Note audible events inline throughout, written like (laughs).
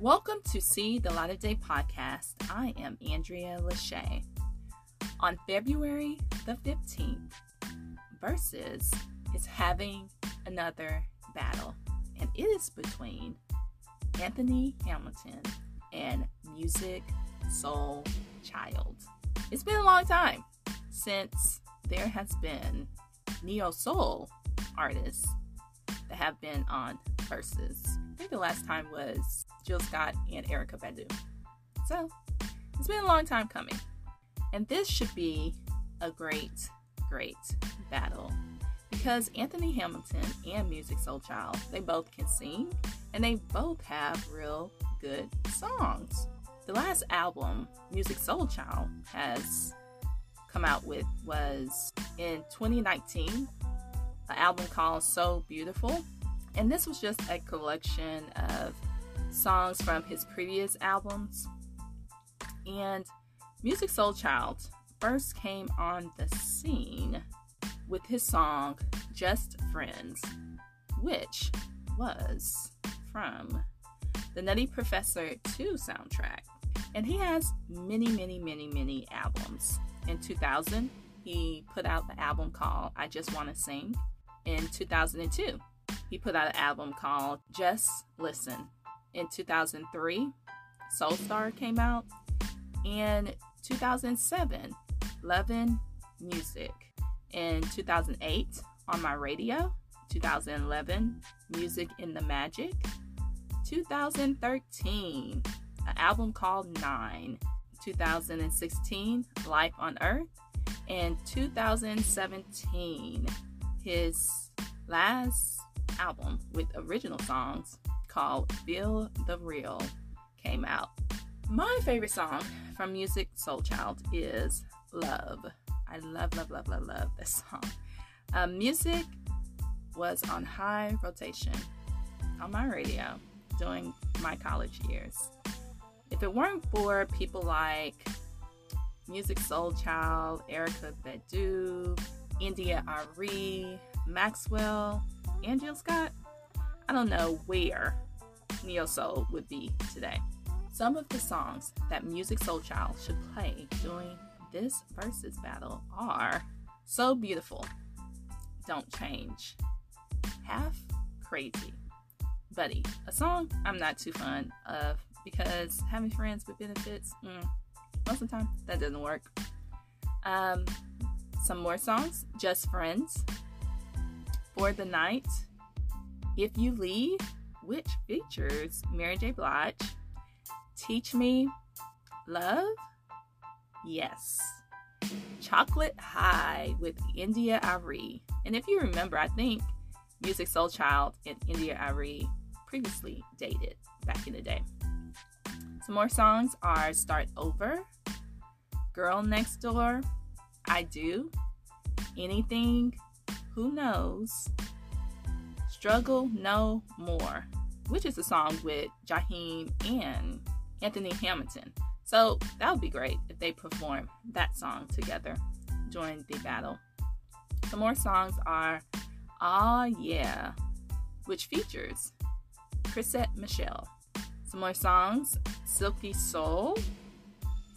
Welcome to See the Light of Day podcast. I am Andrea Lachey. On February the 15th, Verzuz is having another battle, and it is between Anthony Hamilton and Music Soul Child. It's been a long time since there has been neo soul artists that have been on Verzuz. I think the last time was Jill Scott and Erykah Badu. So it's been a long time coming. And this should be a great, great battle because Anthony Hamilton and Musiq Soulchild, they both can sing and they both have real good songs. The last album Musiq Soulchild has come out with was in 2019, an album called So Beautiful. And this was just a collection of songs from his previous albums. And Musiq Soulchild first came on the scene with his song Just Friends, which was from the Nutty Professor 2 soundtrack. And he has many, many, many, many albums. In 2000, he put out the album called I Just Want to Sing. In 2002, he put out an album called Just Listen. In 2003, Soul Star came out. In 2007, Lovin' Music. In 2008, On My Radio. 2011, Music in the Magic. 2013, an album called Nine. 2016, Life on Earth. And 2017, his last album with original songs called Feel the Real came out. My favorite song from Musiq Soulchild is Love. I love, love, love, love, love this song. Um, music was on high rotation on my radio during my college years. If it weren't for people like Musiq Soulchild, Erykah Badu, India.Arie, Maxwell, and Jill Scott, I don't know where Neo Soul would be today. Some of the songs that Musiq Soulchild should play during this Verzuz battle are So Beautiful, Don't Change, Half Crazy, Buddy, a song I'm not too fond of because having friends with benefits, mm, most of the time, that doesn't work. Um, some more songs Just Friends, For the Night, If You Leave, which features Mary J. Blige, Teach Me, Love, Yes, Chocolate High with India India.Arie. And if you remember, I think Musiq Soulchild and India India.Arie previously dated back in the day. Some more songs are Start Over, Girl Next Door, I Do, Anything, Who Knows, Struggle No More, which is a song with Jaheim and Anthony Hamilton. So that would be great if they perform that song together during the battle. Some more songs are Ah Yeah, which features Chrisette Michele. Some more songs Silky Soul,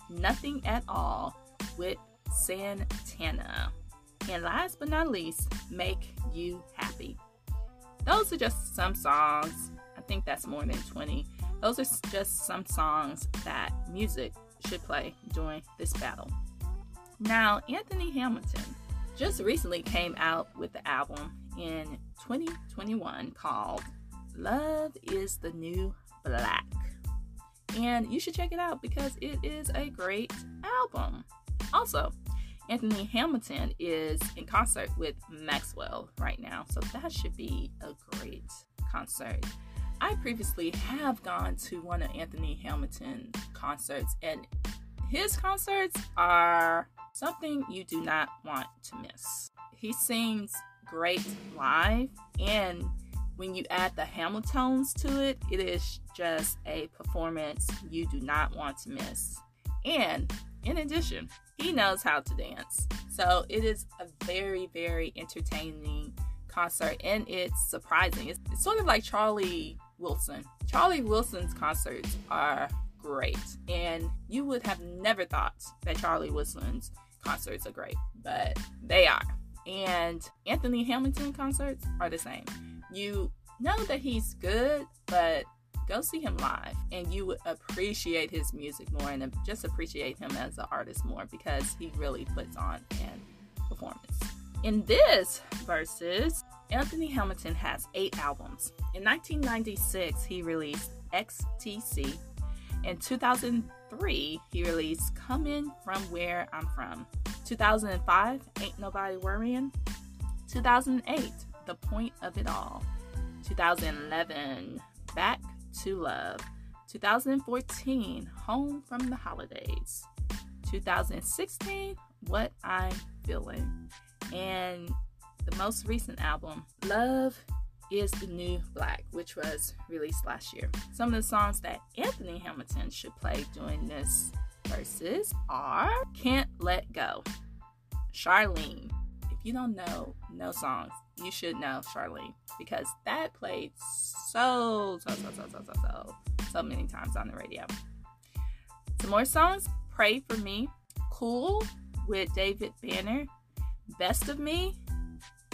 Nothing at All with Santana. And last but not least, Make You Happy. Those are just some songs. Think that's more than 20. Those are just some songs that Musiq should play during this battle. Now, Anthony Hamilton just recently came out with the album in 2021 called Love is the New Black and you should check it out because it is a great album. Also, Anthony Hamilton is in concert with Maxwell right now, so that should be a great concert. I previously have gone to one of Anthony Hamilton concerts, and his concerts are something you do not want to miss. He sings great live, and when you add the Hamiltones to it, it is just a performance you do not want to miss. And in addition, he knows how to dance. So it is a very, very entertaining concert and it's surprising. It's, it's sort of like Charlie Wilson. Charlie Wilson's concerts are great, and you would have never thought that Charlie Wilson's concerts are great, but they are. And Anthony Hamilton concerts are the same. You know that he's good, but go see him live and you would appreciate his music more and just appreciate him as an artist more because he really puts on an performance. In this Verzuz, Anthony Hamilton has eight albums. In 1996, he released XTC. In 2003, he released Coming From Where I'm From. 2005, Ain't Nobody Worrying. 2008, The Point of It All. 2011, Back to Love. 2014, Home from the Holidays. 2016, What I'm Feeling. And the most recent album, Love is the New Black, which was released last year. Some of the songs that Anthony Hamilton should play during this Verzuz are Can't Let Go, Charlene. If you don't know no songs, you should know Charlene because that played so, so, so, so, so, so, so, so many times on the radio. Some more songs Pray for Me, Cool with David Banner, Best of Me,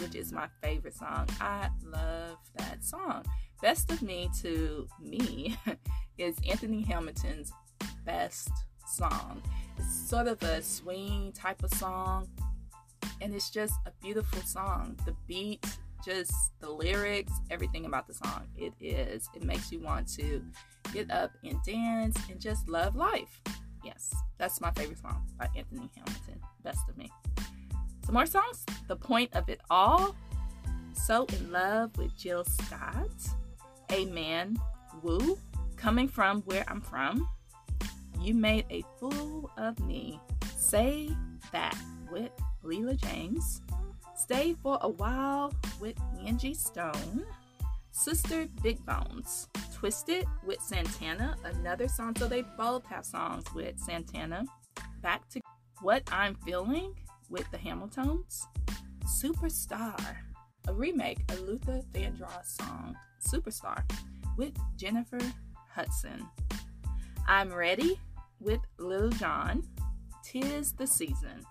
which is my favorite song. I love that song. Best of Me to me (laughs) is Anthony Hamilton's best song. It's sort of a swing type of song, and it's just a beautiful song. The beat, just the lyrics, everything about the song. It is. It makes you want to get up and dance and just love life. Yes, that's my favorite song by Anthony Hamilton. Best of me. Some more songs. The point of it all. So in love with Jill Scott. Amen. Woo. Coming from where I'm from. You made a fool of me. Say that with Leela James. Stay for a while with Angie Stone. Sister Big Bones. Twisted with Santana, another song. So they both have songs with Santana. Back to What I'm Feeling with the Hamiltones. Superstar, a remake of Luther Vandross song Superstar with Jennifer Hudson. I'm Ready with Lil Jon. Tis the Season.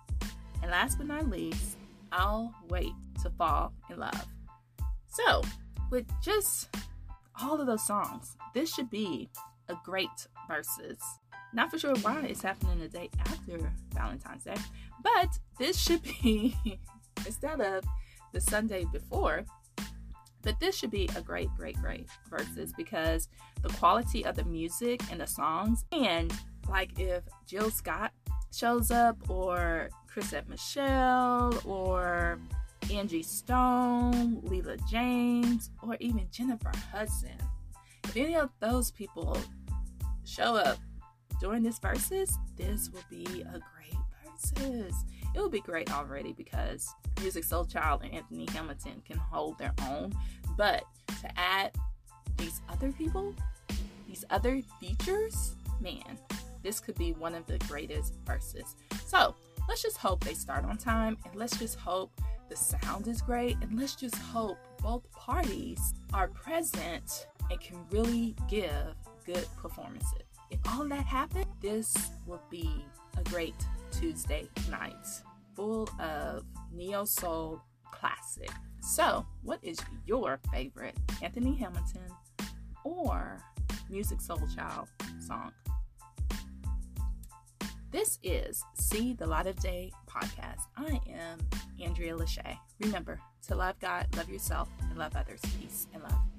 And last but not least, I'll Wait to Fall in Love. So, with just all of those songs, this should be a great Verzuz. Not for sure why it's happening the day after Valentine's Day, but this should be (laughs) instead of the Sunday before. But this should be a great, great, great Verzuz because the quality of the music and the songs, and like if Jill Scott shows up, or Chrisette Michele, or Angie Stone, Leela James, or even Jennifer Hudson. If any of those people show up during this Verzuz, this will be a great Verzuz. It will be great already because Musiq Soulchild and Anthony Hamilton can hold their own. But to add these other people, these other features, man, this could be one of the greatest Verzuz. So let's just hope they start on time and let's just hope the sound is great and let's just hope both parties are present and can really give good performances. If all that happened, this will be a great Tuesday night full of neo soul classic. So, what is your favorite Anthony Hamilton or Music Soul Child song? This is See the Light of Day podcast. I am Andrea Lachey. Remember to love God, love yourself, and love others. Peace and love.